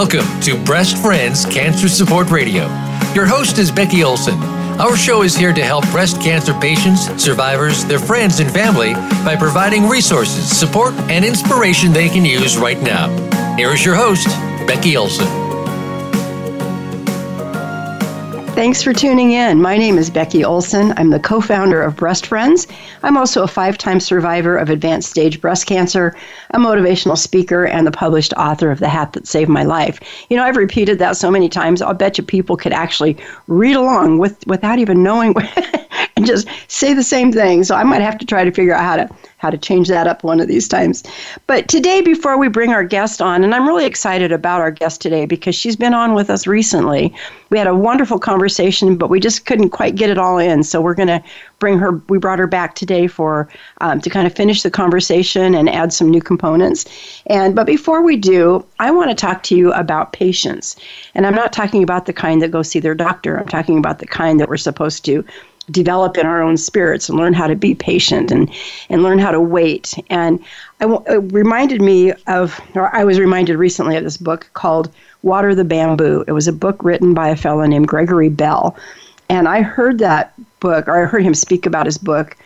Welcome to Breast Friends Cancer Support Radio. Your host is Becky Olson. Our show is here to help breast cancer patients, survivors, their friends, and family by providing resources, support, and inspiration they can use right now. Here is your host, Becky Olson. Thanks for tuning in. My name is Becky Olson. I'm the co founder of Breast Friends. I'm also a five time survivor of advanced stage breast cancer, a motivational speaker, and the published author of The Hat That Saved My Life. You know, I've repeated that so many times, I'll bet you people could actually read along with, without even knowing and just say the same thing. So I might have to try to figure out how to how to change that up one of these times. But today, before we bring our guest on, and I'm really excited about our guest today because she's been on with us recently. We had a wonderful conversation, but we just couldn't quite get it all in. So we're going to bring her. We brought her back today for um, to kind of finish the conversation and add some new components. And but before we do, I want to talk to you about patience. And I'm not talking about the kind that go see their doctor. I'm talking about the kind that we're supposed to develop in our own spirits and learn how to be patient and, and learn how to wait. And I, it reminded me of, or I was reminded recently of this book called Water the Bamboo. It was a book written by a fellow named Gregory Bell. And I heard that book, or I heard him speak about his book,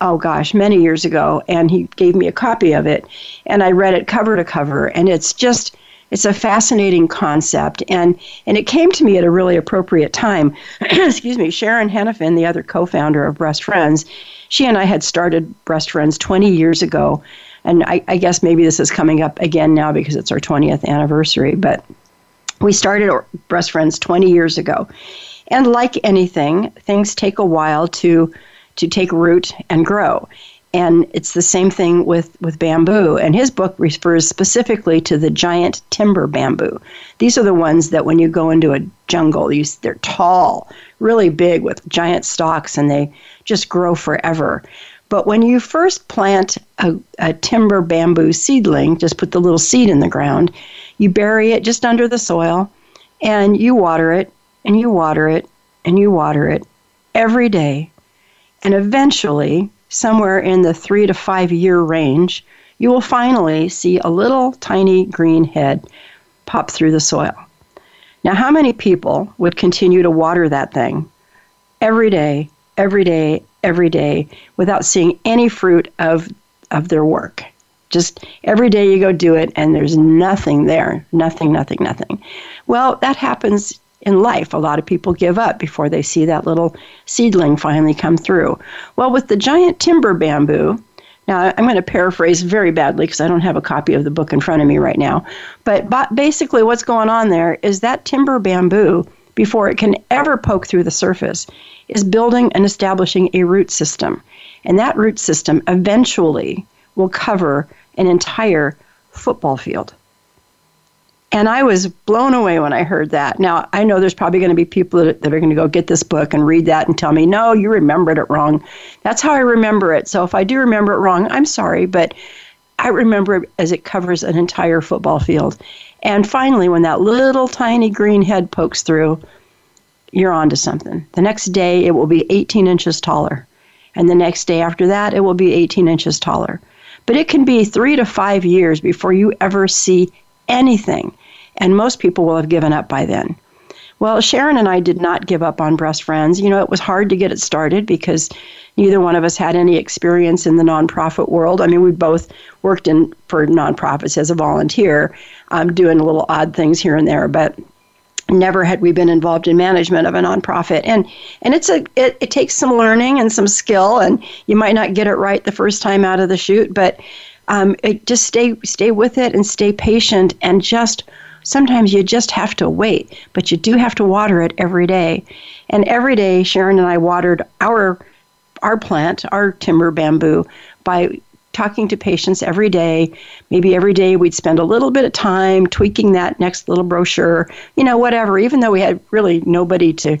oh gosh, many years ago. And he gave me a copy of it. And I read it cover to cover. And it's just, it's a fascinating concept, and, and it came to me at a really appropriate time. Excuse me, Sharon Henifin, the other co founder of Breast Friends, she and I had started Breast Friends 20 years ago. And I, I guess maybe this is coming up again now because it's our 20th anniversary, but we started Breast Friends 20 years ago. And like anything, things take a while to to take root and grow. And it's the same thing with, with bamboo. And his book refers specifically to the giant timber bamboo. These are the ones that when you go into a jungle, you, they're tall, really big with giant stalks, and they just grow forever. But when you first plant a, a timber bamboo seedling, just put the little seed in the ground, you bury it just under the soil, and you water it, and you water it, and you water it every day. And eventually, somewhere in the three to five year range, you will finally see a little tiny green head pop through the soil. Now, how many people would continue to water that thing every day, every day, every day without seeing any fruit of, of their work? Just every day you go do it and there's nothing there. Nothing, nothing, nothing. Well, that happens in life. A lot of people give up before they see that little seedling finally come through. Well, with the giant timber bamboo, now I'm going to paraphrase very badly because I don't have a copy of the book in front of me right now, but basically what's going on there is that timber bamboo, before it can ever poke through the surface, is building and establishing a root system. And that root system eventually will cover an entire football field. And I was blown away when I heard that. Now, I know there's probably going to be people that, that are going to go get this book and read that and tell me, no, you remembered it wrong. That's how I remember it. So if I do remember it wrong, I'm sorry, but I remember it as it covers an entire football field. And finally, when that little tiny green head pokes through, you're on to something. The next day, it will be 18 inches taller. And the next day after that, it will be 18 inches taller. But it can be three to five years before you ever see anything. And most people will have given up by then. Well, Sharon and I did not give up on Breast Friends. You know, it was hard to get it started because neither one of us had any experience in the nonprofit world. I mean, we both worked in for nonprofits as a volunteer, um, doing little odd things here and there, but never had we been involved in management of a nonprofit. And and it's a it, it takes some learning and some skill, and you might not get it right the first time out of the chute, but um, it, just stay stay with it and stay patient and just sometimes you just have to wait but you do have to water it every day and every day sharon and i watered our our plant our timber bamboo by talking to patients every day maybe every day we'd spend a little bit of time tweaking that next little brochure you know whatever even though we had really nobody to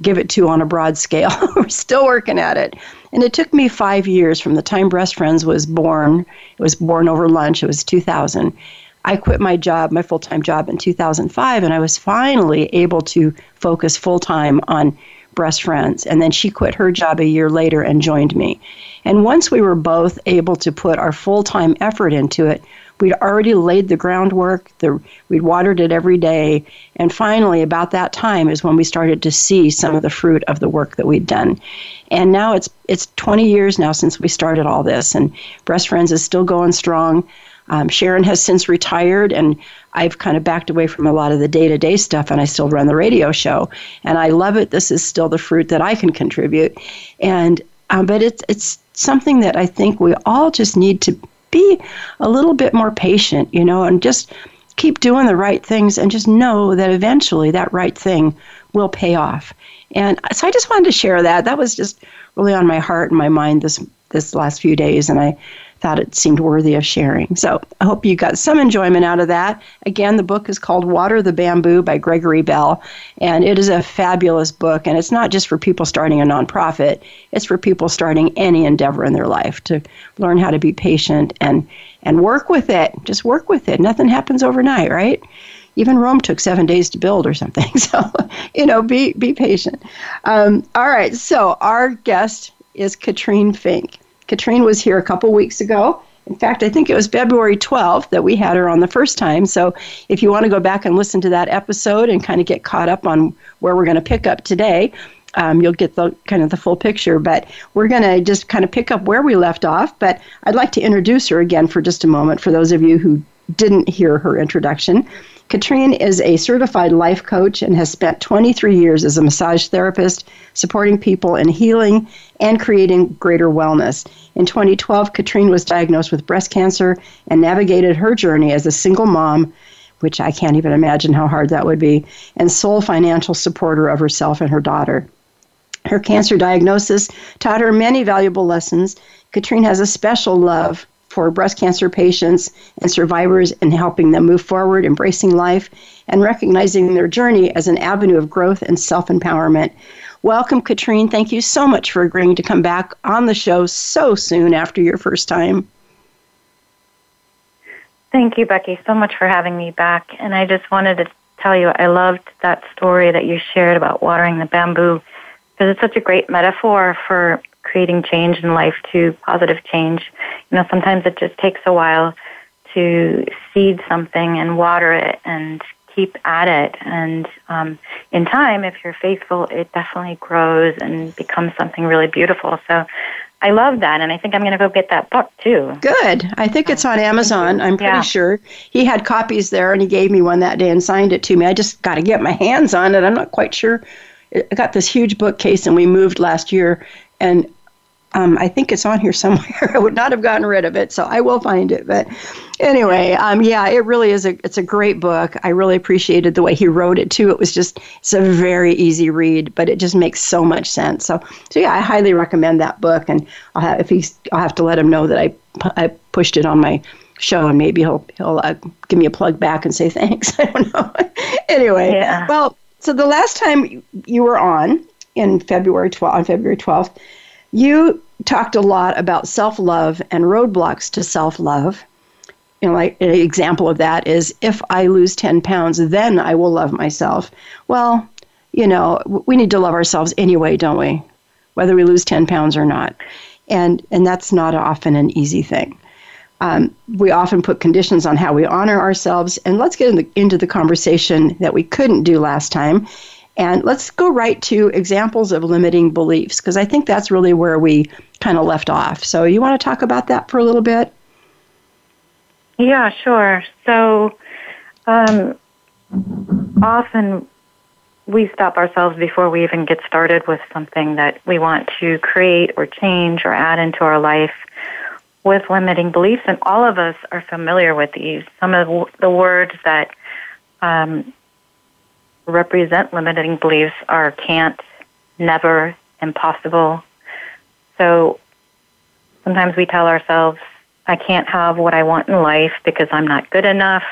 give it to on a broad scale we're still working at it and it took me five years from the time Breast Friends was born. It was born over lunch. It was 2000. I quit my job, my full time job in 2005, and I was finally able to focus full time on Breast Friends. And then she quit her job a year later and joined me. And once we were both able to put our full time effort into it, we'd already laid the groundwork. The, we'd watered it every day. And finally, about that time is when we started to see some of the fruit of the work that we'd done. And now it's, it's 20 years now since we started all this, and Breast Friends is still going strong. Um, Sharon has since retired, and I've kind of backed away from a lot of the day to day stuff, and I still run the radio show. And I love it. This is still the fruit that I can contribute. And um, but it's it's something that I think we all just need to be a little bit more patient, you know, and just keep doing the right things and just know that eventually that right thing will pay off. And so I just wanted to share that. That was just really on my heart and my mind this this last few days, and I thought it seemed worthy of sharing. So I hope you got some enjoyment out of that. Again, the book is called Water the Bamboo by Gregory Bell, and it is a fabulous book. And it's not just for people starting a nonprofit, it's for people starting any endeavor in their life to learn how to be patient and, and work with it. Just work with it. Nothing happens overnight, right? even Rome took seven days to build or something. So, you know, be be patient. Um, all right. So our guest is Katrin Fink. Katrin was here a couple weeks ago. In fact, I think it was February 12th that we had her on the first time. So if you want to go back and listen to that episode and kind of get caught up on where we're going to pick up today, um, you'll get the kind of the full picture. But we're going to just kind of pick up where we left off. But I'd like to introduce her again for just a moment for those of you who didn't hear her introduction. Katrin is a certified life coach and has spent 23 years as a massage therapist, supporting people in healing and creating greater wellness. In 2012, Katrin was diagnosed with breast cancer and navigated her journey as a single mom, which I can't even imagine how hard that would be, and sole financial supporter of herself and her daughter. Her cancer diagnosis taught her many valuable lessons. Katrin has a special love for breast cancer patients and survivors and helping them move forward, embracing life, and recognizing their journey as an avenue of growth and self empowerment. Welcome, Katrin. Thank you so much for agreeing to come back on the show so soon after your first time. Thank you, Becky, so much for having me back. And I just wanted to tell you I loved that story that you shared about watering the bamboo because it's such a great metaphor for creating change in life to positive change. You know, sometimes it just takes a while to seed something and water it and keep at it. And um, in time, if you're faithful, it definitely grows and becomes something really beautiful. So I love that, and I think I'm going to go get that book too. Good. I think it's on Amazon. I'm pretty yeah. sure he had copies there, and he gave me one that day and signed it to me. I just got to get my hands on it. I'm not quite sure. I got this huge bookcase, and we moved last year, and um, I think it's on here somewhere. I would not have gotten rid of it, so I will find it. But anyway, um, yeah, it really is a it's a great book. I really appreciated the way he wrote it too. It was just it's a very easy read, but it just makes so much sense. So so yeah, I highly recommend that book. And I'll have if he's I'll have to let him know that I I pushed it on my show, and maybe he'll he'll uh, give me a plug back and say thanks. I don't know. anyway, yeah. well, so the last time you were on in February 12 on February 12th you talked a lot about self love and roadblocks to self love. You know, like an example of that is if I lose 10 pounds, then I will love myself. Well, you know, we need to love ourselves anyway, don't we? Whether we lose 10 pounds or not. And, and that's not often an easy thing. Um, we often put conditions on how we honor ourselves. And let's get in the, into the conversation that we couldn't do last time, and let's go right to examples of limiting beliefs, because I think that's really where we kind of left off. So, you want to talk about that for a little bit? Yeah, sure. So, um, often we stop ourselves before we even get started with something that we want to create or change or add into our life with limiting beliefs. And all of us are familiar with these. Some of the words that um, represent limiting beliefs are can't, never, impossible. So sometimes we tell ourselves, I can't have what I want in life because I'm not good enough.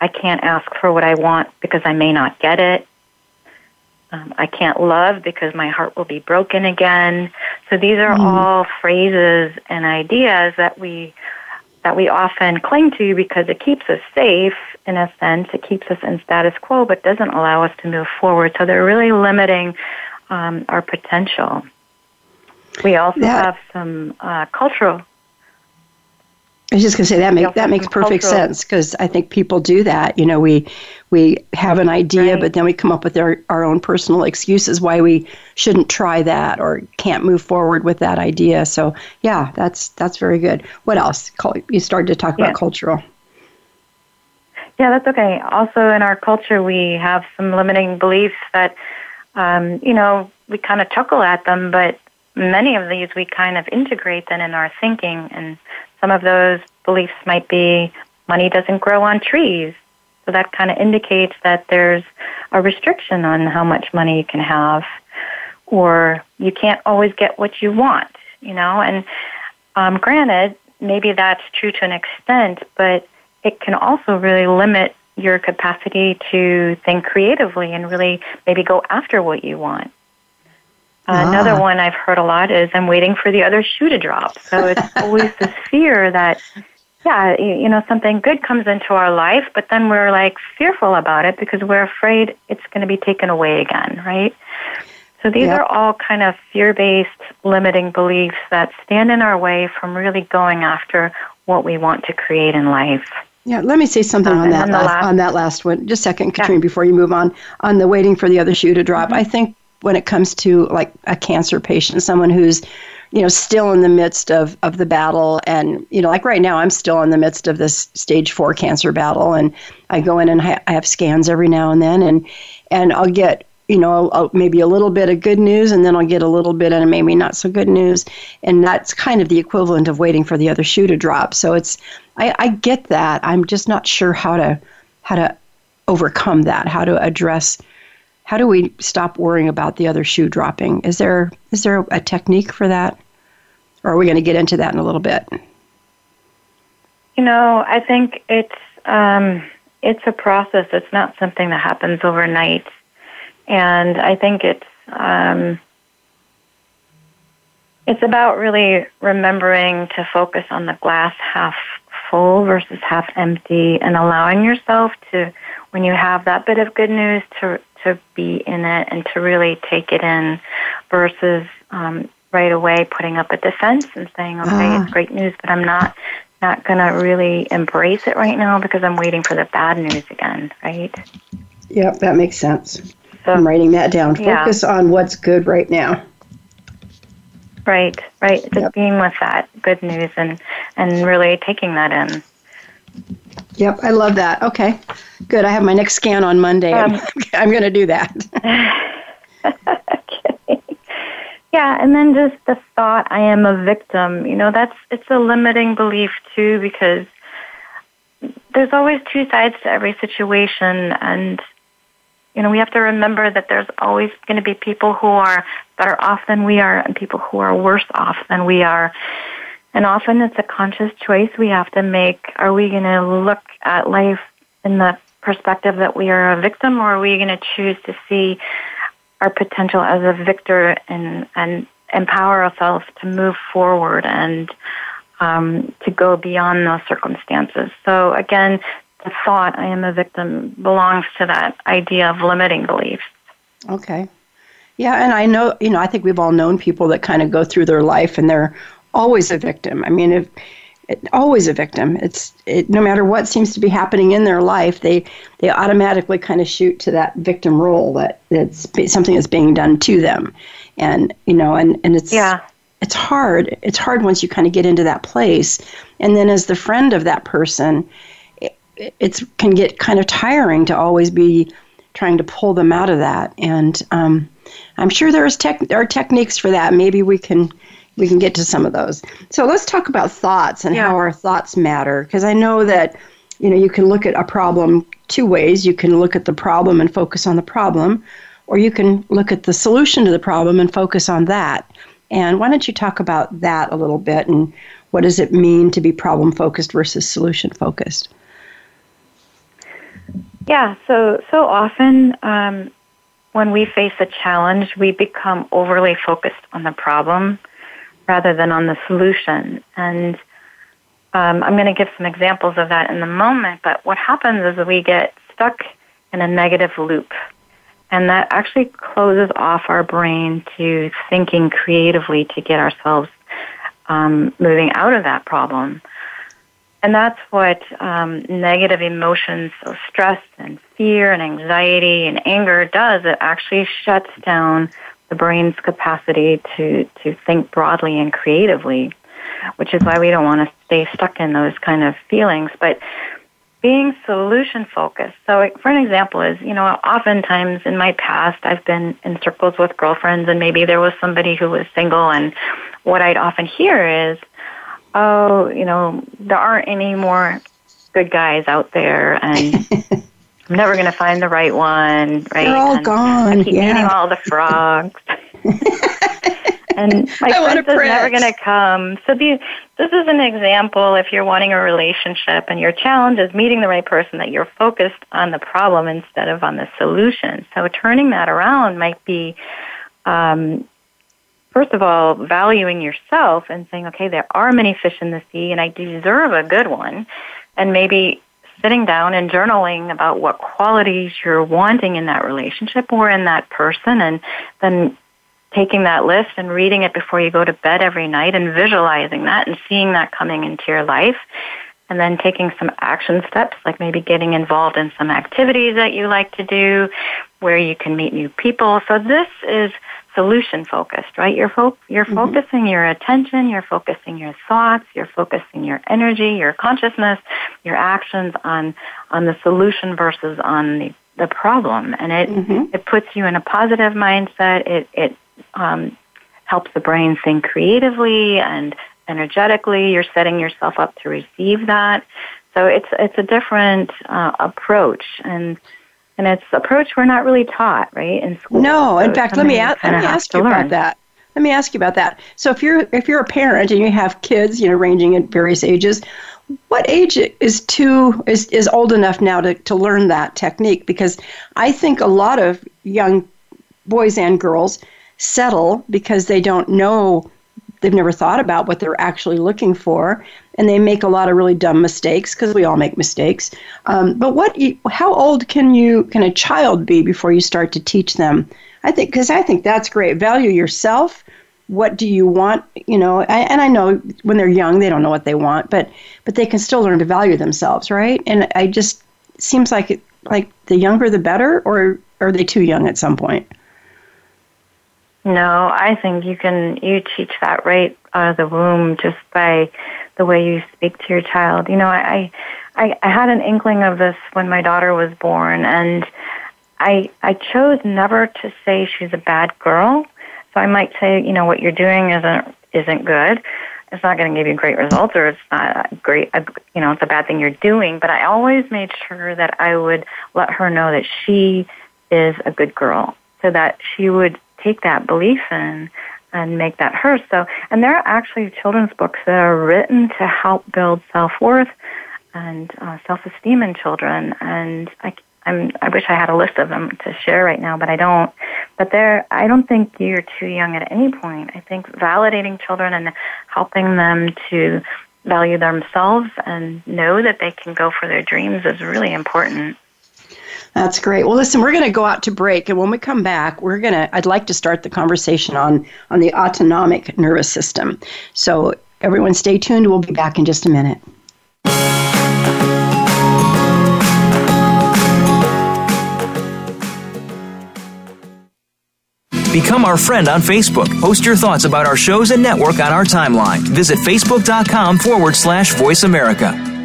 I can't ask for what I want because I may not get it. Um, I can't love because my heart will be broken again. So these are mm. all phrases and ideas that we that we often cling to because it keeps us safe in a sense. It keeps us in status quo, but doesn't allow us to move forward. So they're really limiting um, our potential. We also yeah. have some uh, cultural. I was just going to say that make, that makes perfect cultural. sense because I think people do that. You know, we we have an idea, right. but then we come up with our, our own personal excuses why we shouldn't try that or can't move forward with that idea. So yeah, that's that's very good. What else? You started to talk yeah. about cultural. Yeah, that's okay. Also, in our culture, we have some limiting beliefs that, um, you know, we kind of chuckle at them, but many of these we kind of integrate then in our thinking. And some of those beliefs might be money doesn't grow on trees. So that kind of indicates that there's a restriction on how much money you can have, or you can't always get what you want, you know. And um, granted, maybe that's true to an extent, but it can also really limit your capacity to think creatively and really maybe go after what you want. Ah. Another one I've heard a lot is I'm waiting for the other shoe to drop. So it's always this fear that, yeah, you know, something good comes into our life, but then we're like fearful about it because we're afraid it's going to be taken away again, right? So these yep. are all kind of fear based limiting beliefs that stand in our way from really going after what we want to create in life. Yeah, let me say something on that last, last, on that last one. Just a second, Katrin, yeah. before you move on on the waiting for the other shoe to drop. Mm-hmm. I think when it comes to like a cancer patient, someone who's you know still in the midst of of the battle and you know like right now i'm still in the midst of this stage 4 cancer battle and i go in and i have scans every now and then and and i'll get you know I'll, maybe a little bit of good news and then i'll get a little bit of maybe not so good news and that's kind of the equivalent of waiting for the other shoe to drop so it's I, I get that. I'm just not sure how to how to overcome that. How to address. How do we stop worrying about the other shoe dropping? Is there is there a technique for that, or are we going to get into that in a little bit? You know, I think it's um, it's a process. It's not something that happens overnight, and I think it's um, it's about really remembering to focus on the glass half full versus half empty and allowing yourself to when you have that bit of good news to to be in it and to really take it in versus um, right away putting up a defense and saying okay it's great news but i'm not not going to really embrace it right now because i'm waiting for the bad news again right yep that makes sense so, i'm writing that down focus yeah. on what's good right now Right, right. Just yep. being with that good news and and really taking that in. Yep, I love that. Okay, good. I have my next scan on Monday. Um, I'm, I'm going to do that. okay. Yeah, and then just the thought I am a victim. You know, that's it's a limiting belief too because there's always two sides to every situation and you know, we have to remember that there's always going to be people who are better off than we are and people who are worse off than we are. And often it's a conscious choice we have to make. Are we going to look at life in the perspective that we are a victim or are we going to choose to see our potential as a victor and, and empower ourselves to move forward and um, to go beyond those circumstances. So again, the thought I am a victim belongs to that idea of limiting beliefs. Okay. Yeah, and I know, you know, I think we've all known people that kind of go through their life and they're always a victim. I mean, if it, always a victim. It's it, no matter what seems to be happening in their life, they they automatically kind of shoot to that victim role that it's something that's being done to them, and you know, and and it's yeah. It's hard. It's hard once you kind of get into that place, and then as the friend of that person, it can get kind of tiring to always be trying to pull them out of that. And um, I'm sure there's tech, there are techniques for that. Maybe we can we can get to some of those. So let's talk about thoughts and yeah. how our thoughts matter. Because I know that you know you can look at a problem two ways. You can look at the problem and focus on the problem, or you can look at the solution to the problem and focus on that. And why don't you talk about that a little bit and what does it mean to be problem focused versus solution focused? Yeah, so so often um, when we face a challenge, we become overly focused on the problem rather than on the solution. And um, I'm going to give some examples of that in a moment. But what happens is we get stuck in a negative loop, and that actually closes off our brain to thinking creatively to get ourselves um, moving out of that problem. and that's what um, negative emotions, so stress and fear and anxiety and anger does. It actually shuts down the brain's capacity to, to think broadly and creatively, which is why we don't want to stay stuck in those kind of feelings. But being solution focused. So, for an example, is you know, oftentimes in my past, I've been in circles with girlfriends, and maybe there was somebody who was single, and what I'd often hear is, oh, you know, there aren't any more good guys out there, and I'm never going to find the right one, right? They're all and gone. I keep yeah. eating all the frogs. and my I prince is never going to come. So the, this is an example if you're wanting a relationship and your challenge is meeting the right person that you're focused on the problem instead of on the solution. So turning that around might be um, first of all, valuing yourself and saying, okay, there are many fish in the sea and I deserve a good one. And maybe sitting down and journaling about what qualities you're wanting in that relationship or in that person and then taking that list and reading it before you go to bed every night and visualizing that and seeing that coming into your life and then taking some action steps like maybe getting involved in some activities that you like to do where you can meet new people. So this is solution focused, right? You're fo- you're mm-hmm. focusing your attention, you're focusing your thoughts, you're focusing your energy, your consciousness, your actions on on the solution versus on the the problem, and it mm-hmm. it puts you in a positive mindset. It it um, helps the brain think creatively and energetically. You're setting yourself up to receive that. So it's it's a different uh, approach, and and it's approach we're not really taught, right, in school. No, so in fact, let me, a- let me ask you learn. about that. Let me ask you about that. So if you're if you're a parent and you have kids, you know, ranging at various ages, what age is too is, is old enough now to, to learn that technique? Because I think a lot of young boys and girls settle because they don't know they've never thought about what they're actually looking for. And they make a lot of really dumb mistakes because we all make mistakes. Um, but what how old can you can a child be before you start to teach them? I think because i think that's great. Value yourself. What do you want? You know I, and i know when they're young they don't know what they want but but they can still learn to value themselves right? And i just seems like it, like the younger the better or are they too young at some point no, I think you can you teach that right out of the womb just by the way you speak to your child. You know, I I I had an inkling of this when my daughter was born and I I chose never to say she's a bad girl. So I might say, you know, what you're doing isn't isn't good. It's not going to give you great results, or it's not great. You know, it's a bad thing you're doing. But I always made sure that I would let her know that she is a good girl, so that she would take that belief in and make that hers. So, and there are actually children's books that are written to help build self worth and uh, self esteem in children. And I, I'm, I wish I had a list of them to share right now, but I don't. But there, I don't think you're too young at any point. I think validating children and helping them to value themselves and know that they can go for their dreams is really important. That's great. Well, listen, we're going to go out to break, and when we come back, we're going to. I'd like to start the conversation on on the autonomic nervous system. So, everyone, stay tuned. We'll be back in just a minute. Become our friend on Facebook. Post your thoughts about our shows and network on our timeline. Visit facebook.com forward slash voice America.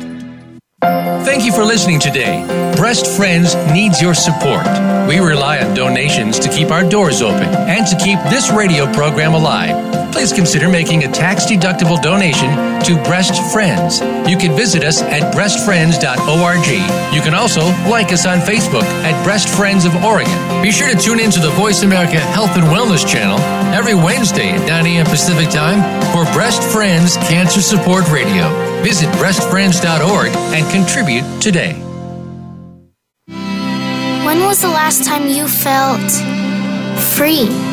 Thank you for listening today. Breast Friends needs your support. We rely on donations to keep our doors open and to keep this radio program alive. Please consider making a tax deductible donation to Breast Friends. You can visit us at breastfriends.org. You can also like us on Facebook at Breast Friends of Oregon. Be sure to tune in to the Voice America Health and Wellness channel every Wednesday at 9 a.m. Pacific Time for Breast Friends Cancer Support Radio. Visit breastfriends.org and contribute today. When was the last time you felt free?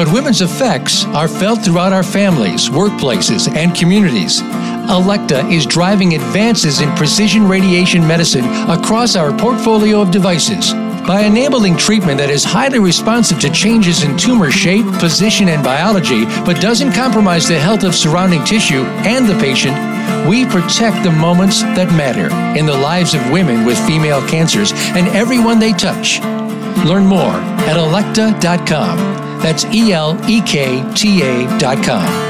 but women's effects are felt throughout our families, workplaces, and communities. Elekta is driving advances in precision radiation medicine across our portfolio of devices. By enabling treatment that is highly responsive to changes in tumor shape, position, and biology, but doesn't compromise the health of surrounding tissue and the patient, we protect the moments that matter in the lives of women with female cancers and everyone they touch. Learn more at elekta.com. That's E L E K T A.com.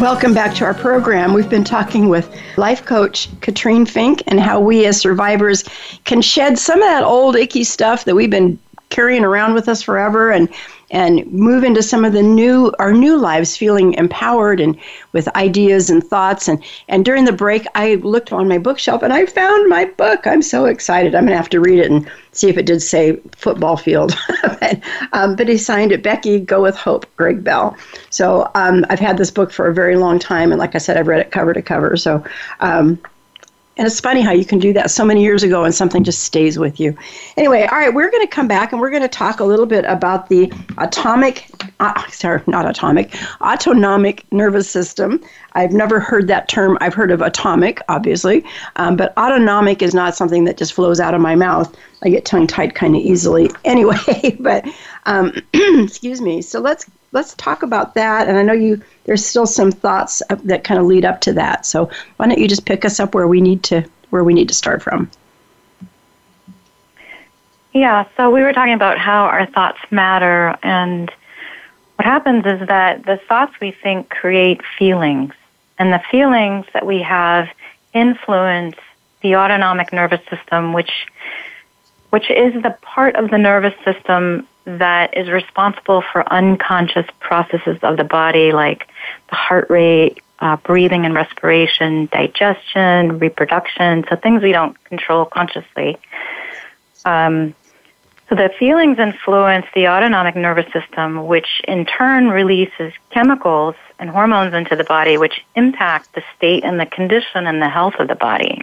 Welcome back to our program. We've been talking with life coach Katrin Fink and how we as survivors can shed some of that old icky stuff that we've been carrying around with us forever and and move into some of the new our new lives feeling empowered and with ideas and thoughts and and during the break I looked on my bookshelf and I found my book. I'm so excited. I'm going to have to read it and see if it did say football field. but, um, but he signed it Becky Go with Hope Greg Bell. So um, I've had this book for a very long time and like I said I've read it cover to cover. So um, and it's funny how you can do that so many years ago and something just stays with you. Anyway, all right, we're going to come back and we're going to talk a little bit about the atomic, uh, sorry, not atomic, autonomic nervous system. I've never heard that term. I've heard of atomic, obviously, um, but autonomic is not something that just flows out of my mouth. I get tongue tied kind of easily anyway, but um, excuse me. So let's let's talk about that. And I know you there's still some thoughts that kind of lead up to that. So why don't you just pick us up where we need to where we need to start from? Yeah, so we were talking about how our thoughts matter and what happens is that the thoughts we think create feelings and the feelings that we have influence the autonomic nervous system which which is the part of the nervous system that is responsible for unconscious processes of the body like the heart rate, uh, breathing and respiration, digestion, reproduction, so things we don't control consciously. Um, so the feelings influence the autonomic nervous system, which in turn releases chemicals and hormones into the body, which impact the state and the condition and the health of the body.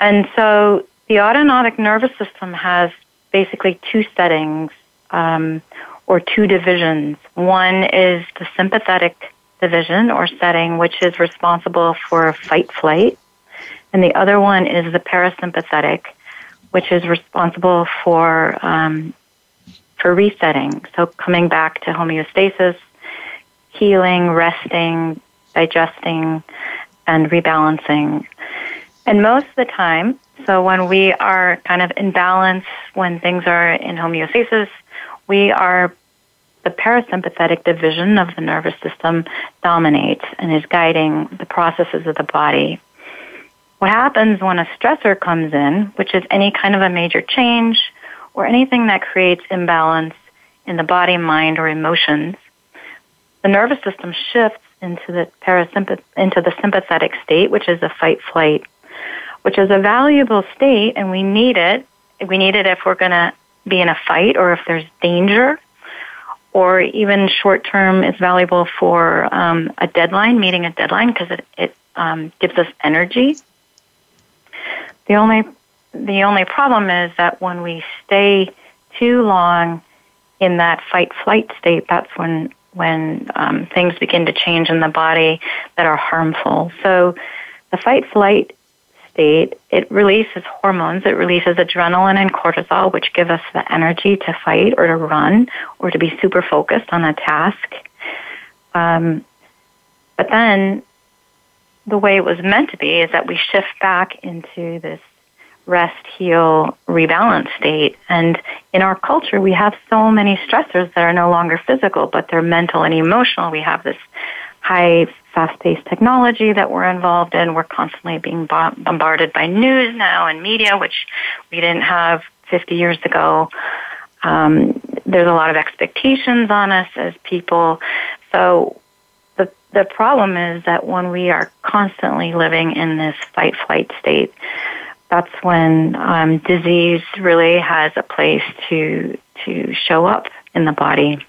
And so the autonomic nervous system has basically two settings um, or two divisions. One is the sympathetic division or setting, which is responsible for fight flight, and the other one is the parasympathetic, which is responsible for um, for resetting. So coming back to homeostasis, healing, resting, digesting, and rebalancing. And most of the time, so when we are kind of in balance, when things are in homeostasis, we are the parasympathetic division of the nervous system dominates and is guiding the processes of the body. What happens when a stressor comes in, which is any kind of a major change or anything that creates imbalance in the body, mind, or emotions, the nervous system shifts into the parasympath- into the sympathetic state, which is a fight flight which is a valuable state and we need it. We need it if we're going to be in a fight or if there's danger or even short term is valuable for um, a deadline, meeting a deadline because it, it um, gives us energy. The only the only problem is that when we stay too long in that fight flight state, that's when when um, things begin to change in the body that are harmful. So the fight flight state, it releases hormones. It releases adrenaline and cortisol, which give us the energy to fight or to run or to be super focused on a task. Um, but then the way it was meant to be is that we shift back into this rest, heal, rebalance state. And in our culture, we have so many stressors that are no longer physical, but they're mental and emotional. We have this high, fast paced technology that we're involved in. We're constantly being bombarded by news now and media, which we didn't have 50 years ago. Um, there's a lot of expectations on us as people. So the the problem is that when we are constantly living in this fight flight state, that's when um, disease really has a place to to show up in the body.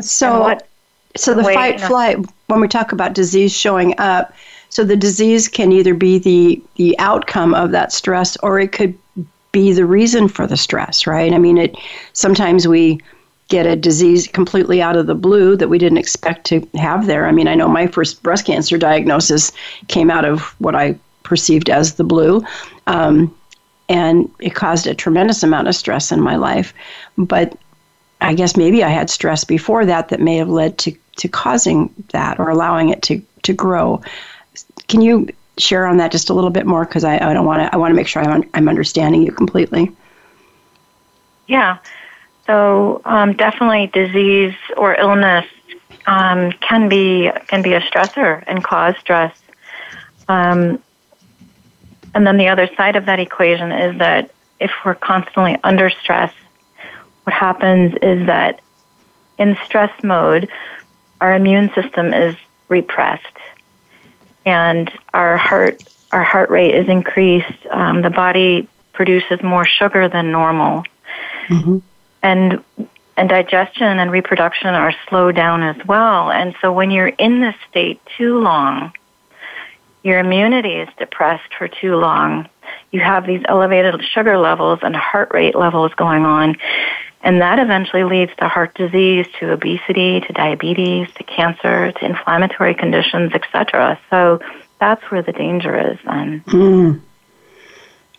So, what, so the fight you know, flight. When we talk about disease showing up, so the disease can either be the the outcome of that stress, or it could be the reason for the stress. Right? I mean, it. Sometimes we get a disease completely out of the blue that we didn't expect to have there. I mean, I know my first breast cancer diagnosis came out of what I perceived as the blue. Um, and it caused a tremendous amount of stress in my life. But I guess maybe I had stress before that that may have led to, to causing that or allowing it to, to grow. Can you share on that just a little bit more? Because I, I don't want to. I want to make sure I'm, I'm understanding you completely. Yeah. So um, definitely, disease or illness um, can be can be a stressor and cause stress. Um, and then the other side of that equation is that if we're constantly under stress, what happens is that in stress mode, our immune system is repressed and our heart our heart rate is increased. Um, the body produces more sugar than normal, mm-hmm. and and digestion and reproduction are slowed down as well. And so when you're in this state too long, your immunity is depressed for too long. You have these elevated sugar levels and heart rate levels going on. And that eventually leads to heart disease, to obesity, to diabetes, to cancer, to inflammatory conditions, etc. So that's where the danger is then. Mm.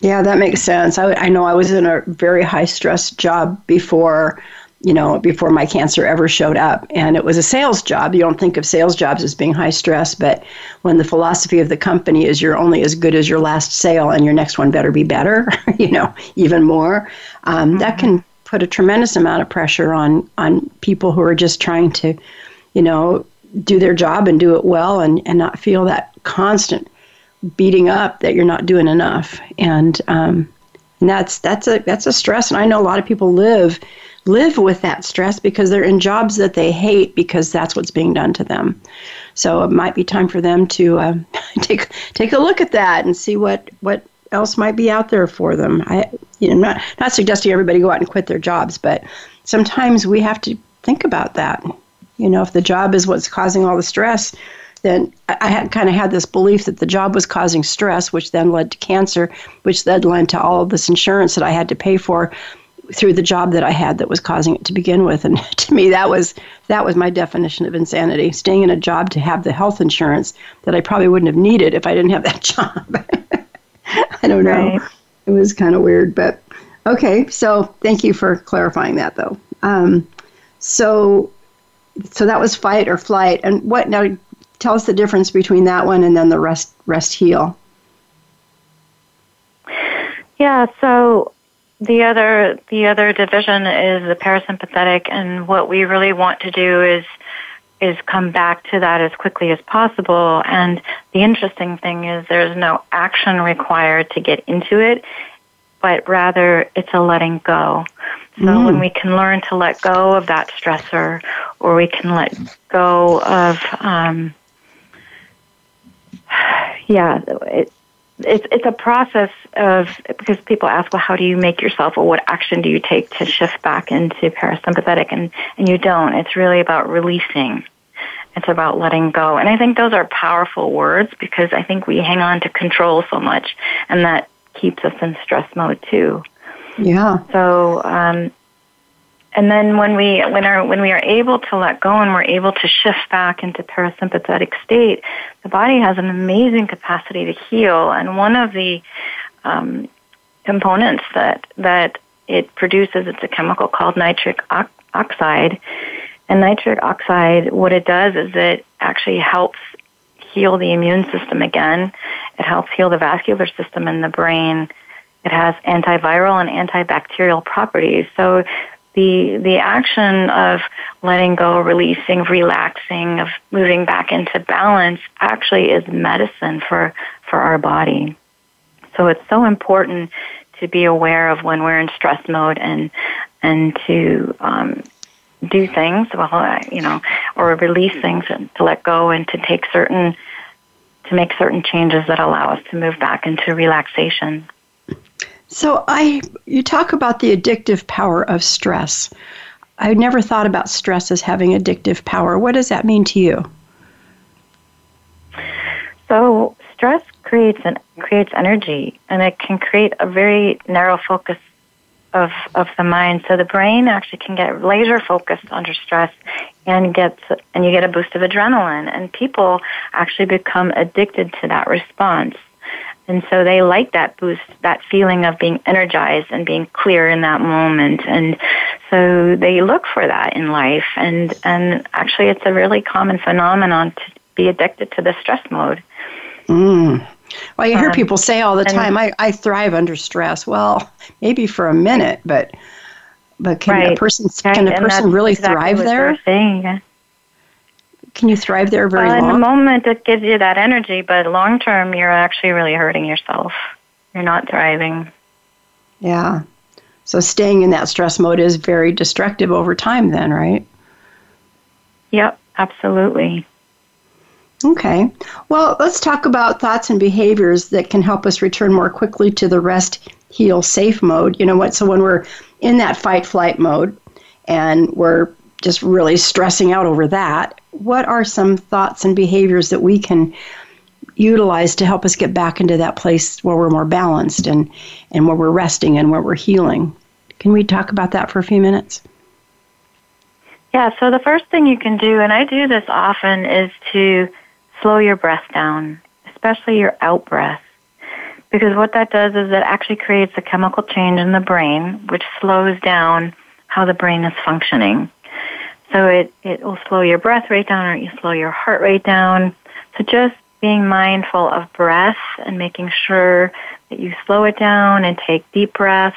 Yeah, that makes sense. I, I know I was in a very high stress job before you know, before my cancer ever showed up. And it was a sales job. You don't think of sales jobs as being high stress, but when the philosophy of the company is you're only as good as your last sale and your next one better be better, you know, even more, um, mm-hmm. that can put a tremendous amount of pressure on, on people who are just trying to, you know, do their job and do it well and, and not feel that constant beating up that you're not doing enough. And, um, and that's that's a that's a stress and I know a lot of people live live with that stress because they're in jobs that they hate because that's what's being done to them. So it might be time for them to uh, take take a look at that and see what what else might be out there for them. I you know not not suggesting everybody go out and quit their jobs, but sometimes we have to think about that. You know, if the job is what's causing all the stress, then I had kind of had this belief that the job was causing stress, which then led to cancer, which then led to all of this insurance that I had to pay for through the job that I had that was causing it to begin with. And to me, that was that was my definition of insanity: staying in a job to have the health insurance that I probably wouldn't have needed if I didn't have that job. I don't know. Right. It was kind of weird, but okay. So thank you for clarifying that, though. Um, so, so that was fight or flight, and what now? Tell us the difference between that one and then the rest rest heal. Yeah. So the other the other division is the parasympathetic, and what we really want to do is is come back to that as quickly as possible. And the interesting thing is there's no action required to get into it, but rather it's a letting go. So mm. when we can learn to let go of that stressor, or we can let go of, um, yeah, it, it's it's a process of because people ask, well, how do you make yourself, or what action do you take to shift back into parasympathetic, and and you don't. It's really about releasing. It's about letting go, and I think those are powerful words because I think we hang on to control so much, and that keeps us in stress mode too. Yeah. So, um, and then when we when our when we are able to let go and we're able to shift back into parasympathetic state, the body has an amazing capacity to heal. And one of the um, components that that it produces it's a chemical called nitric oxide. And nitric oxide, what it does is it actually helps heal the immune system again. It helps heal the vascular system in the brain. It has antiviral and antibacterial properties. So the the action of letting go, releasing, relaxing, of moving back into balance actually is medicine for for our body. So it's so important to be aware of when we're in stress mode and and to um, do things, well, you know, or release things and to let go and to take certain, to make certain changes that allow us to move back into relaxation. So I, you talk about the addictive power of stress. I never thought about stress as having addictive power. What does that mean to you? So stress creates an creates energy, and it can create a very narrow focus of of the mind. So the brain actually can get laser focused under stress and gets and you get a boost of adrenaline and people actually become addicted to that response. And so they like that boost, that feeling of being energized and being clear in that moment. And so they look for that in life. And, and actually it's a really common phenomenon to be addicted to the stress mode. Mm. Well, you hear um, people say all the time, I, I thrive under stress. Well, maybe for a minute, but but can right. a person right. can a person really exactly thrive there? Saying. Can you thrive there very well, long? In the moment, it gives you that energy, but long term, you're actually really hurting yourself. You're not thriving. Yeah. So staying in that stress mode is very destructive over time, then, right? Yep, absolutely. Okay. Well, let's talk about thoughts and behaviors that can help us return more quickly to the rest, heal, safe mode. You know what? So when we're in that fight flight mode and we're just really stressing out over that, what are some thoughts and behaviors that we can utilize to help us get back into that place where we're more balanced and, and where we're resting and where we're healing? Can we talk about that for a few minutes? Yeah, so the first thing you can do, and I do this often, is to slow your breath down, especially your out breath. Because what that does is it actually creates a chemical change in the brain, which slows down how the brain is functioning. So it, it will slow your breath rate down or you slow your heart rate down. So just being mindful of breath and making sure that you slow it down and take deep breaths,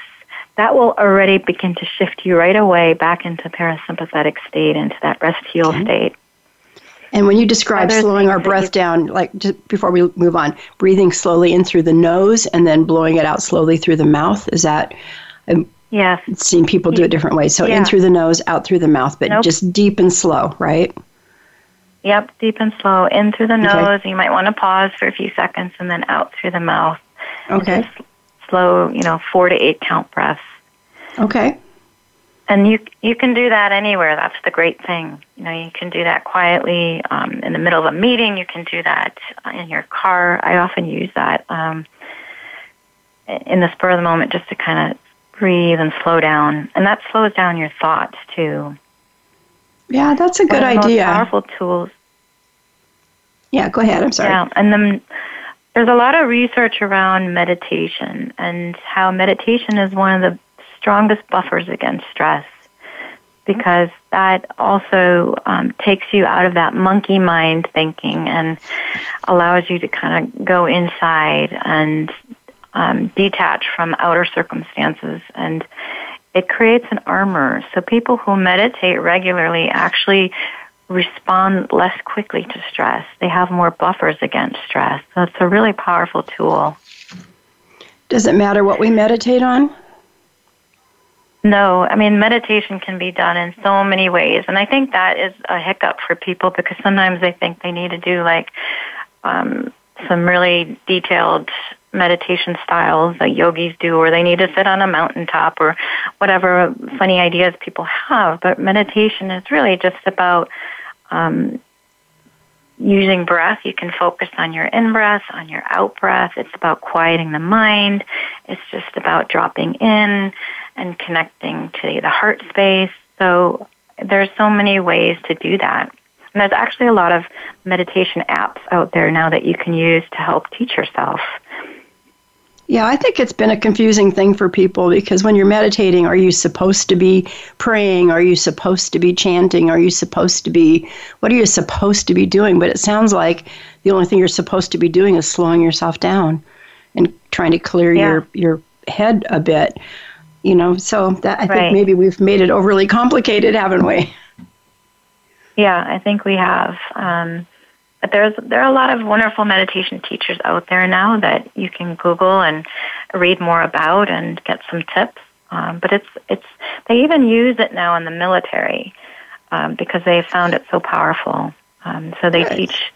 that will already begin to shift you right away back into parasympathetic state, into that rest heal okay. state. And when you describe slowing our breath down, like just before we move on, breathing slowly in through the nose and then blowing it out slowly through the mouth, is that? Um, Yes. Seen people do it different ways. So yeah. in through the nose, out through the mouth, but nope. just deep and slow, right? Yep, deep and slow. In through the nose. Okay. You might want to pause for a few seconds and then out through the mouth. Okay. Slow, you know, four to eight count breaths. Okay. And you you can do that anywhere. That's the great thing. You know, you can do that quietly um, in the middle of a meeting. You can do that in your car. I often use that um, in the spur of the moment, just to kind of breathe and slow down, and that slows down your thoughts too. Yeah, that's a good idea. powerful tools. Yeah, go ahead. I'm sorry. Yeah, and then there's a lot of research around meditation and how meditation is one of the strongest buffers against stress because that also um, takes you out of that monkey mind thinking and allows you to kind of go inside and um, detach from outer circumstances. And it creates an armor. So people who meditate regularly actually respond less quickly to stress. They have more buffers against stress. So it's a really powerful tool. Does it matter what we meditate on? No, I mean, meditation can be done in so many ways. And I think that is a hiccup for people because sometimes they think they need to do like um, some really detailed meditation styles that yogis do, or they need to sit on a mountaintop, or whatever funny ideas people have. But meditation is really just about um, using breath. You can focus on your in breath, on your out breath. It's about quieting the mind. It's just about dropping in and connecting to the heart space. So there's so many ways to do that. And there's actually a lot of meditation apps out there now that you can use to help teach yourself. Yeah, I think it's been a confusing thing for people because when you're meditating, are you supposed to be praying? Are you supposed to be chanting? Are you supposed to be, what are you supposed to be doing? But it sounds like the only thing you're supposed to be doing is slowing yourself down and trying to clear yeah. your, your head a bit. You know, so that I right. think maybe we've made it overly complicated, haven't we? Yeah, I think we have. Um, but there's there are a lot of wonderful meditation teachers out there now that you can Google and read more about and get some tips. Um, but it's it's they even use it now in the military um, because they found it so powerful. Um, so they teach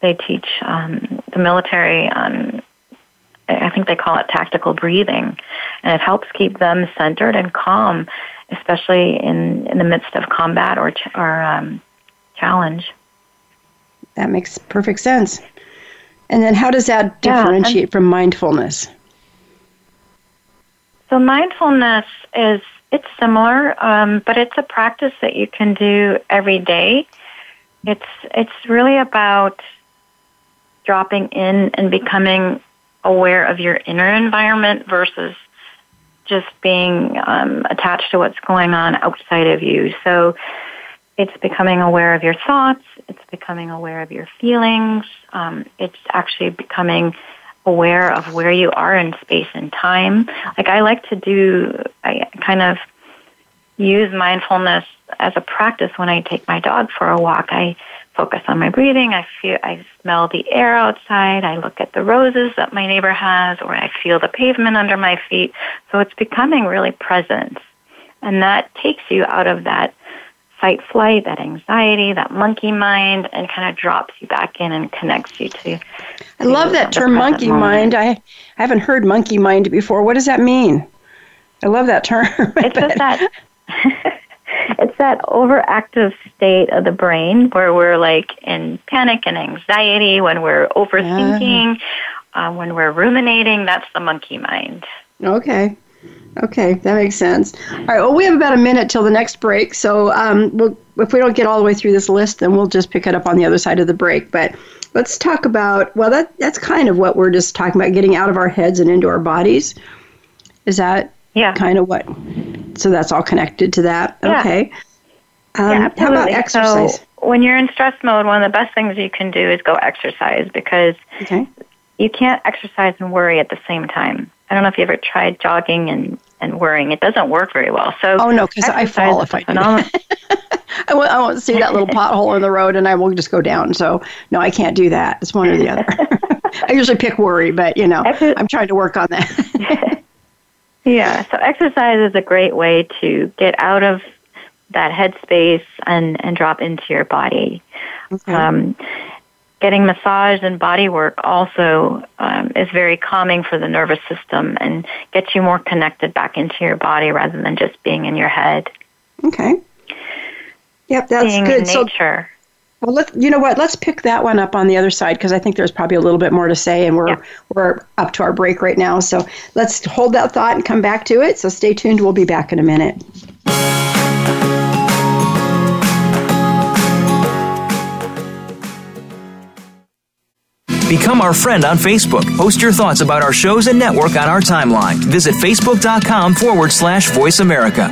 they teach um, the military on I think they call it tactical breathing, and it helps keep them centered and calm, especially in in the midst of combat or or um, challenge. That makes perfect sense. And then, how does that differentiate yeah, from mindfulness? So, mindfulness is it's similar, um, but it's a practice that you can do every day. It's it's really about dropping in and becoming aware of your inner environment versus just being um, attached to what's going on outside of you. So it's becoming aware of your thoughts, it's becoming aware of your feelings, um, it's actually becoming aware of where you are in space and time. Like I like to do, I kind of use mindfulness as a practice when I take my dog for a walk. I focus on my breathing. I feel, I smell the air outside. I look at the roses that my neighbor has, or I feel the pavement under my feet. So it's becoming really present. And that takes you out of that fight flight, that anxiety, that monkey mind, and kind of drops you back in and connects you to. I love that term, monkey moment. mind. I, I haven't heard monkey mind before. What does that mean? I love that term. it's just that. it's that overactive state of the brain where we're like in panic and anxiety, when we're overthinking, yeah. uh, when we're ruminating. That's the monkey mind. Okay. Okay, that makes sense. All right, well, we have about a minute till the next break. So um, we'll, if we don't get all the way through this list, then we'll just pick it up on the other side of the break. But let's talk about, well, that, that's kind of what we're just talking about getting out of our heads and into our bodies. Is that yeah. kind of what? So that's all connected to that. Yeah. Okay. Um, yeah, absolutely. How about exercise? So when you're in stress mode, one of the best things you can do is go exercise because okay. you can't exercise and worry at the same time. I don't know if you ever tried jogging and, and worrying. It doesn't work very well. So oh no, because I fall if I do. I won't, I won't see that little pothole in the road and I will just go down. So no, I can't do that. It's one or the other. I usually pick worry, but you know, I'm trying to work on that. yeah. So exercise is a great way to get out of that headspace and, and drop into your body. Okay. Um, getting massage and body work also um, is very calming for the nervous system and gets you more connected back into your body rather than just being in your head. Okay. Yep, that's being good. In nature. So, well, let you know what? Let's pick that one up on the other side because I think there's probably a little bit more to say, and we're yeah. we're up to our break right now. So let's hold that thought and come back to it. So stay tuned. We'll be back in a minute. Become our friend on Facebook. Post your thoughts about our shows and network on our timeline. Visit facebook.com forward slash voice America.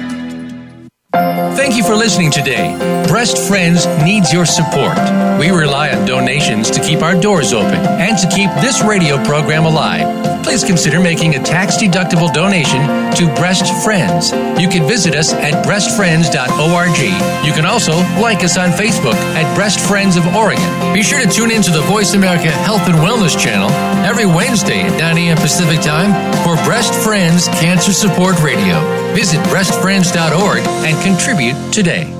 Thank you for listening today. Breast Friends needs your support. We rely on donations to keep our doors open and to keep this radio program alive. Please consider making a tax deductible donation to Breast Friends. You can visit us at breastfriends.org. You can also like us on Facebook at Breast Friends of Oregon. Be sure to tune in to the Voice America Health and Wellness channel every Wednesday at 9 a.m. Pacific Time for Breast Friends Cancer Support Radio. Visit breastfriends.org and contribute today.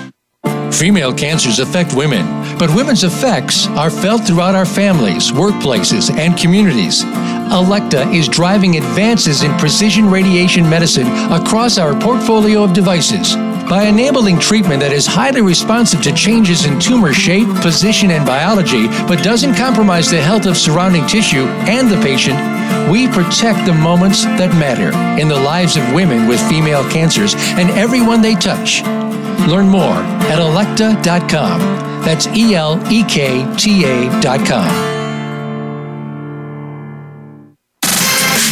Female cancers affect women, but women's effects are felt throughout our families, workplaces, and communities. Elekta is driving advances in precision radiation medicine across our portfolio of devices. By enabling treatment that is highly responsive to changes in tumor shape, position, and biology, but doesn't compromise the health of surrounding tissue and the patient, we protect the moments that matter in the lives of women with female cancers and everyone they touch. Learn more at elekta.com. That's E L E K T A.com.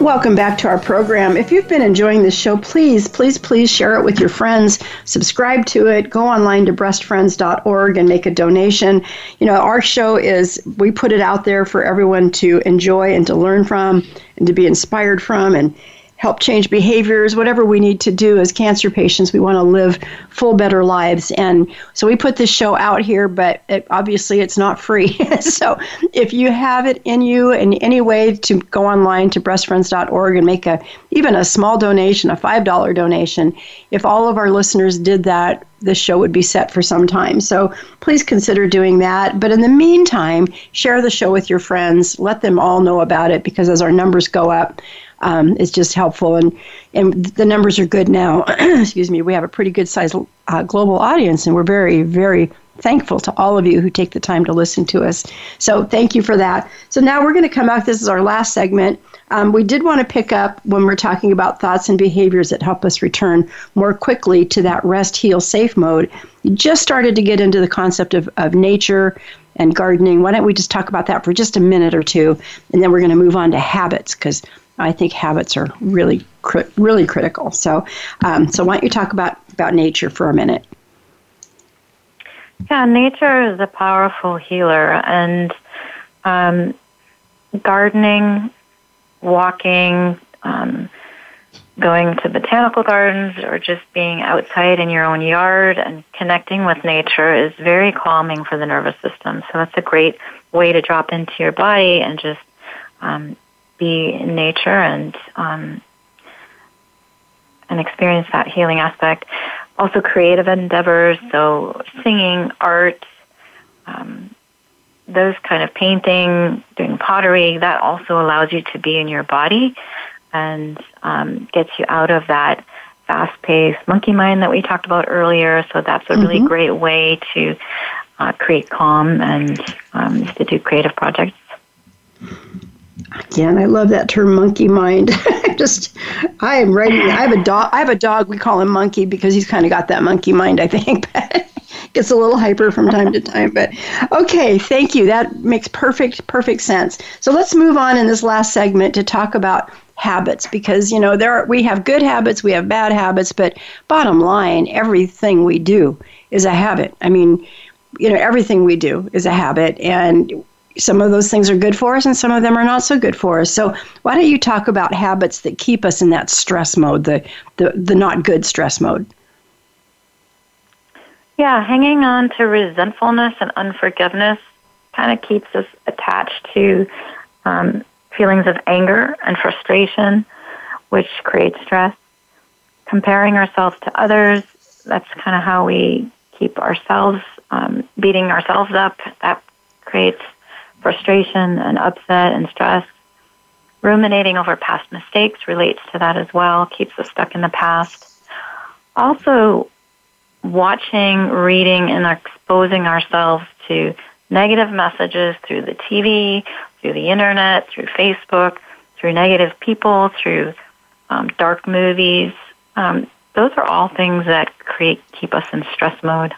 Welcome back to our program. If you've been enjoying this show, please, please, please share it with your friends. Subscribe to it. Go online to breastfriends.org and make a donation. You know, our show is, we put it out there for everyone to enjoy and to learn from and to be inspired from. And help change behaviors, whatever we need to do as cancer patients. We want to live full, better lives. And so we put this show out here, but it, obviously it's not free. so if you have it in you in any way to go online to breastfriends.org and make a even a small donation, a $5 donation, if all of our listeners did that, this show would be set for some time. So please consider doing that. But in the meantime, share the show with your friends. Let them all know about it because as our numbers go up, um, is just helpful. And, and the numbers are good now. Excuse me. We have a pretty good sized uh, global audience, and we're very, very thankful to all of you who take the time to listen to us. So thank you for that. So now we're going to come back. This is our last segment. Um, we did want to pick up when we're talking about thoughts and behaviors that help us return more quickly to that rest, heal, safe mode. You just started to get into the concept of, of nature and gardening. Why don't we just talk about that for just a minute or two, and then we're going to move on to habits because I think habits are really really critical. So, um, so why don't you talk about about nature for a minute? Yeah, nature is a powerful healer, and um, gardening, walking, um, going to botanical gardens, or just being outside in your own yard and connecting with nature is very calming for the nervous system. So that's a great way to drop into your body and just um, be in nature and um, and experience that healing aspect. Also, creative endeavors, so singing, art, um, those kind of painting, doing pottery. That also allows you to be in your body and um, gets you out of that fast-paced monkey mind that we talked about earlier. So that's a really mm-hmm. great way to uh, create calm and um, to do creative projects. Again, I love that term monkey mind. Just I am ready. I have a dog I have a dog, we call him monkey because he's kind of got that monkey mind, I think. gets a little hyper from time to time. But okay, thank you. That makes perfect, perfect sense. So let's move on in this last segment to talk about habits because you know there are, we have good habits, we have bad habits, but bottom line, everything we do is a habit. I mean, you know, everything we do is a habit, and some of those things are good for us and some of them are not so good for us. So why don't you talk about habits that keep us in that stress mode, the the, the not good stress mode? Yeah, hanging on to resentfulness and unforgiveness kind of keeps us attached to um, feelings of anger and frustration, which creates stress. Comparing ourselves to others, that's kind of how we keep ourselves um, beating ourselves up. That creates frustration and upset and stress. Ruminating over past mistakes relates to that as well, keeps us stuck in the past. Also, watching, reading, and exposing ourselves to negative messages through the TV, through the internet, through Facebook, through negative people, through um, dark movies. Um, those are all things that create keep us in stress mode.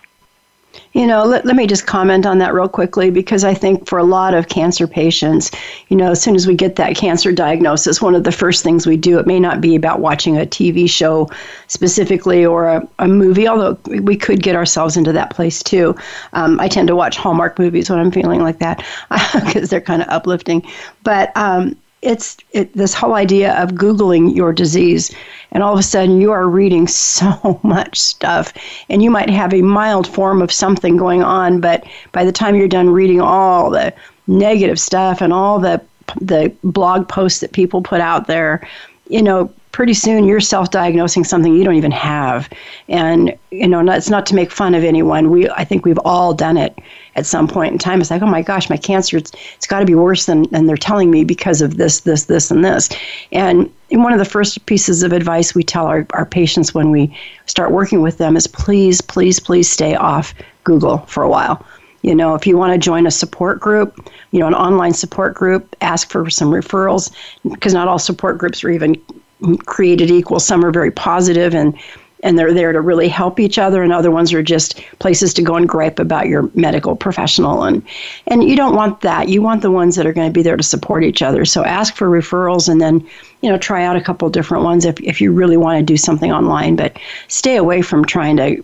You know, let, let me just comment on that real quickly because I think for a lot of cancer patients, you know, as soon as we get that cancer diagnosis, one of the first things we do, it may not be about watching a TV show specifically or a, a movie, although we could get ourselves into that place too. Um, I tend to watch Hallmark movies when I'm feeling like that because they're kind of uplifting. But um, it's it, this whole idea of googling your disease and all of a sudden you are reading so much stuff and you might have a mild form of something going on but by the time you're done reading all the negative stuff and all the the blog posts that people put out there you know pretty soon you're self-diagnosing something you don't even have. And you know it's not to make fun of anyone. We i think we've all done it at some point in time. It's like oh my gosh my cancer it's, it's got to be worse than, than they're telling me because of this this this and this. And one of the first pieces of advice we tell our, our patients when we start working with them is please please please stay off google for a while. You know, if you want to join a support group, you know, an online support group, ask for some referrals because not all support groups are even created equal. Some are very positive and and they're there to really help each other and other ones are just places to go and gripe about your medical professional. And and you don't want that. You want the ones that are going to be there to support each other. So ask for referrals and then you know try out a couple different ones if, if you really want to do something online. But stay away from trying to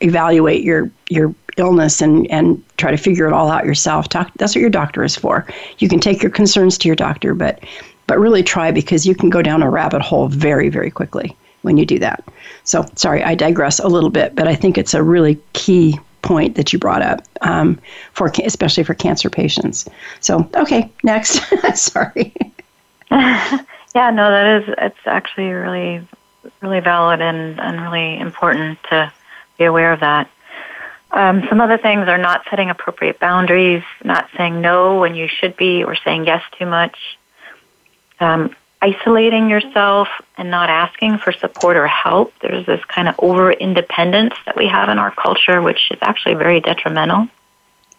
evaluate your your illness and and try to figure it all out yourself. Talk that's what your doctor is for. You can take your concerns to your doctor but but really try because you can go down a rabbit hole very, very quickly when you do that. So, sorry, I digress a little bit, but I think it's a really key point that you brought up um, for especially for cancer patients. So, okay, next. sorry. yeah, no, that is it's actually really, really valid and and really important to be aware of that. Um, some other things are not setting appropriate boundaries, not saying no when you should be, or saying yes too much um, isolating yourself and not asking for support or help. There's this kind of over independence that we have in our culture, which is actually very detrimental.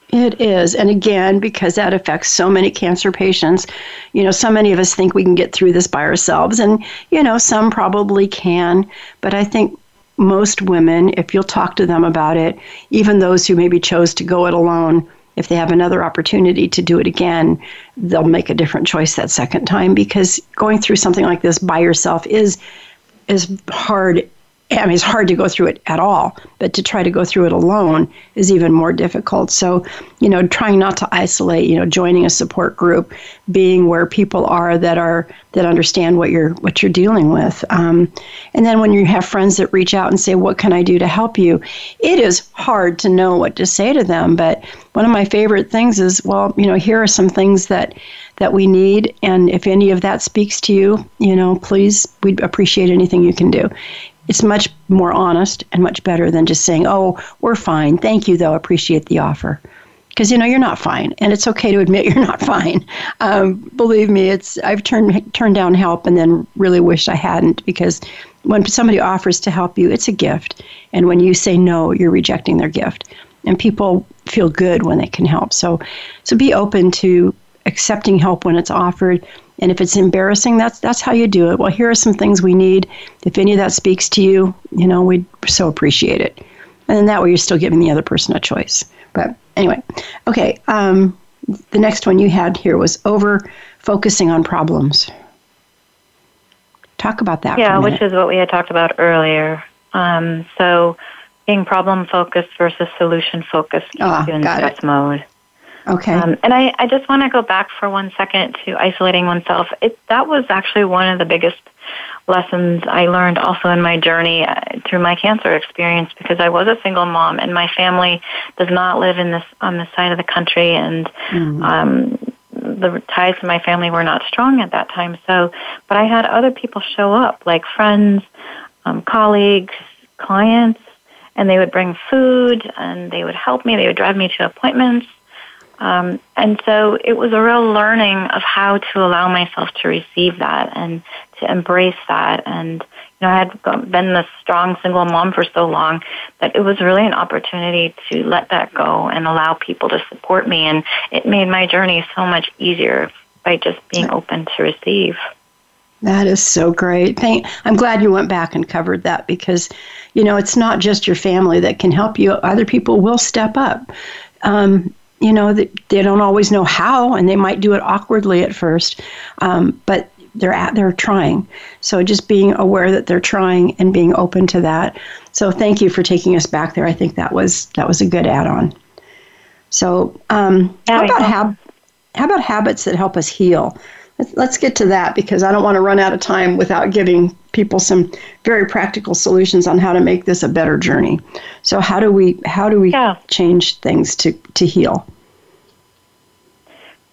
It is. And again, because that affects so many cancer patients, you know, so many of us think we can get through this by ourselves. And, you know, some probably can. But I think most women, if you'll talk to them about it, even those who maybe chose to go it alone, if they have another opportunity to do it again, they'll make a different choice that second time because going through something like this by yourself is is hard I mean, it's hard to go through it at all, but to try to go through it alone is even more difficult. So, you know, trying not to isolate, you know, joining a support group, being where people are that are that understand what you're what you're dealing with, um, and then when you have friends that reach out and say, "What can I do to help you?" It is hard to know what to say to them. But one of my favorite things is, well, you know, here are some things that that we need. And if any of that speaks to you, you know, please, we'd appreciate anything you can do it's much more honest and much better than just saying, "Oh, we're fine. Thank you, though. Appreciate the offer." Because you know you're not fine, and it's okay to admit you're not fine. Um, believe me, it's I've turned turned down help and then really wished I hadn't because when somebody offers to help you, it's a gift, and when you say no, you're rejecting their gift, and people feel good when they can help. So, so be open to accepting help when it's offered and if it's embarrassing, that's that's how you do it. Well, here are some things we need. If any of that speaks to you, you know, we'd so appreciate it. And then that way, you're still giving the other person a choice. But anyway, okay. Um, the next one you had here was over focusing on problems. Talk about that. Yeah, which is what we had talked about earlier. Um, so, being problem focused versus solution focused oh, in stress it. mode. Okay. Um, and I, I just want to go back for one second to isolating oneself. It, that was actually one of the biggest lessons I learned also in my journey uh, through my cancer experience because I was a single mom and my family does not live in this on this side of the country and mm-hmm. um, the ties to my family were not strong at that time. So, but I had other people show up like friends, um, colleagues, clients, and they would bring food and they would help me. They would drive me to appointments Um, and so it was a real learning of how to allow myself to receive that and to embrace that. And, you know, I had been this strong single mom for so long that it was really an opportunity to let that go and allow people to support me. And it made my journey so much easier by just being open to receive. That is so great. Thank, I'm glad you went back and covered that because, you know, it's not just your family that can help you. Other people will step up. Um, you know, they, they don't always know how, and they might do it awkwardly at first, um, but they're at, they're trying. So just being aware that they're trying and being open to that. So thank you for taking us back there. I think that was that was a good add-on. So um, how about hab- how about habits that help us heal? let's get to that because I don't want to run out of time without giving people some very practical solutions on how to make this a better journey. So how do we how do we yeah. change things to to heal?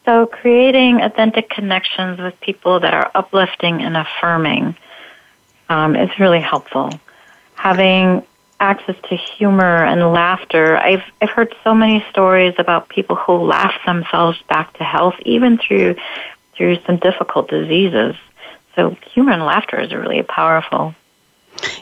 So creating authentic connections with people that are uplifting and affirming um, is really helpful. Having access to humor and laughter. I've I've heard so many stories about people who laugh themselves back to health, even through through some difficult diseases. So humor and laughter is really powerful.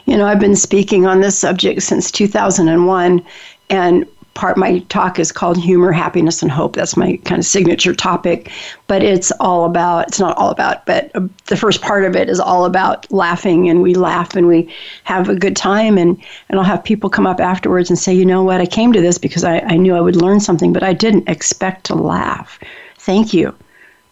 You know, I've been speaking on this subject since 2001, and part of my talk is called humor happiness and hope. That's my kind of signature topic. But it's all about it's not all about but uh, the first part of it is all about laughing and we laugh and we have a good time and and i'll have people come up afterwards and say you know what? I came to this because i, I knew i would learn something but i didn't expect to laugh. Thank you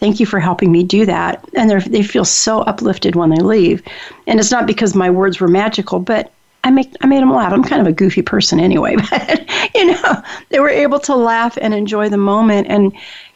Thank you for helping me do that. And they feel so uplifted when they leave. And it's not because my words were magical, but I make I made them laugh. I'm kind of a goofy person anyway, but you know, they were able to laugh and enjoy the moment and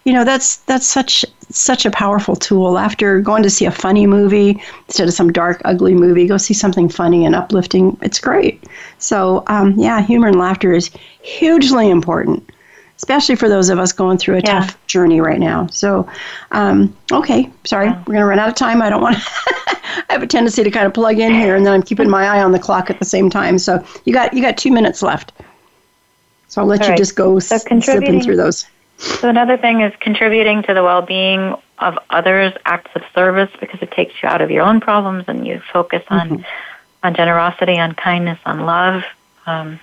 you know, that's that's such such a powerful tool. After going to see a funny movie instead of some dark, ugly movie, go see something funny and uplifting. It's great. So, um, yeah, humor and laughter is hugely important especially for those of us going through a yeah. tough journey right now. So, um, okay, sorry, yeah. we're going to run out of time. I don't want. to. I have a tendency to kind of plug in here, and then I'm keeping my eye on the clock at the same time. So you got you got two minutes left. So I'll let All you right. just go so slipping through those. So another thing is contributing to the well-being of others, acts of service, because it takes you out of your own problems and you focus on mm-hmm. on generosity, on kindness, on love. Um,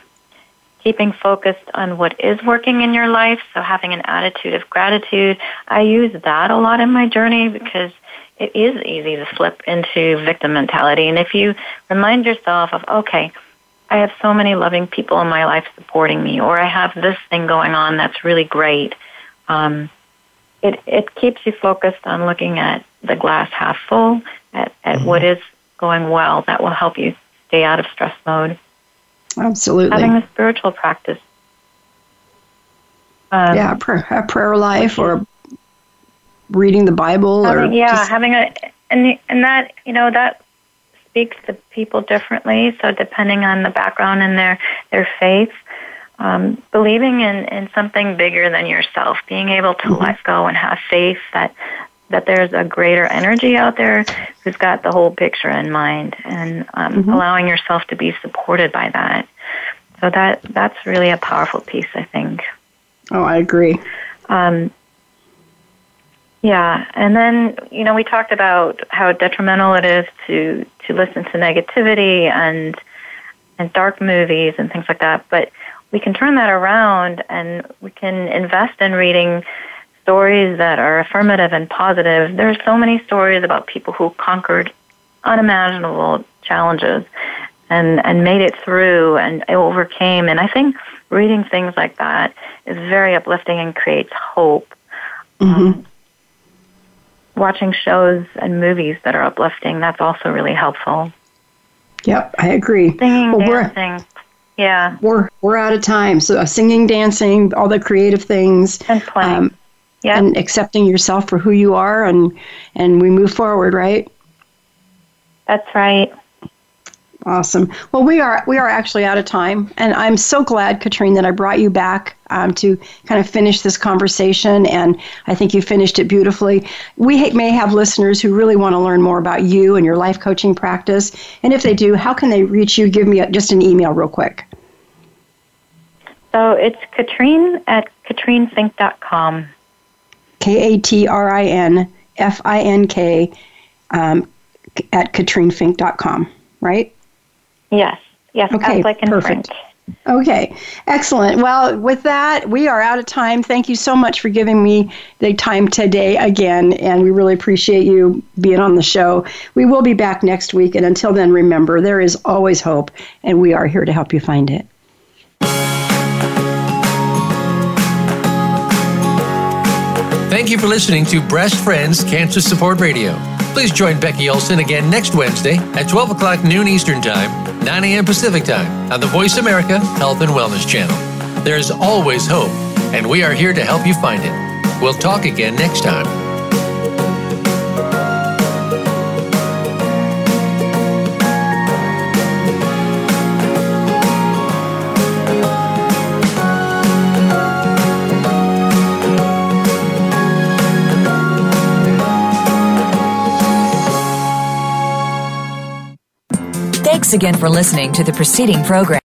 keeping focused on what is working in your life, so having an attitude of gratitude. I use that a lot in my journey because it is easy to slip into victim mentality. And if you remind yourself of, okay, I have so many loving people in my life supporting me, or I have this thing going on that's really great, um, it, it keeps you focused on looking at the glass half full, at, at mm-hmm. what is going well. That will help you stay out of stress mode. Absolutely. Having a spiritual practice. Um, yeah, a prayer life or reading the Bible having, or yeah, just... having a and and that you know that speaks to people differently. So depending on the background and their their faith, um, believing in in something bigger than yourself, being able to mm-hmm. let go and have faith that that there's a greater energy out there who's got the whole picture in mind and um, mm-hmm. allowing yourself to be supported by that. So that that's really a powerful piece, I think. Oh, I agree. Um, yeah, and then you know we talked about how detrimental it is to to listen to negativity and and dark movies and things like that, but we can turn that around and we can invest in reading stories that are affirmative and positive. There are so many stories about people who conquered unimaginable challenges and, and made it through and overcame. And I think reading things like that is very uplifting and creates hope. Mm-hmm. Um, watching shows and movies that are uplifting, that's also really helpful. Yep, I agree. Singing, well, dancing. Yeah. We're, we're out of time. So uh, singing, dancing, all the creative things. And playing. Um, yeah. and accepting yourself for who you are and and we move forward right? That's right. Awesome. Well we are we are actually out of time and i'm so glad Katrin that i brought you back um, to kind of finish this conversation and i think you finished it beautifully. We may have listeners who really want to learn more about you and your life coaching practice and if they do how can they reach you? Give me a, just an email real quick. So it's Katrin at katrinfink.com. K A T R I N F I N K um, at katrinfink.com, right? Yes. Yes. Okay, like perfect. Frank. Okay, excellent. Well, with that, we are out of time. Thank you so much for giving me the time today again, and we really appreciate you being on the show. We will be back next week, and until then, remember there is always hope, and we are here to help you find it. Thank you for listening to Breast Friends Cancer Support Radio. Please join Becky Olson again next Wednesday at 12 o'clock noon Eastern Time, 9 a.m. Pacific Time on the Voice America Health and Wellness Channel. There's always hope, and we are here to help you find it. We'll talk again next time. Thanks again for listening to the preceding program.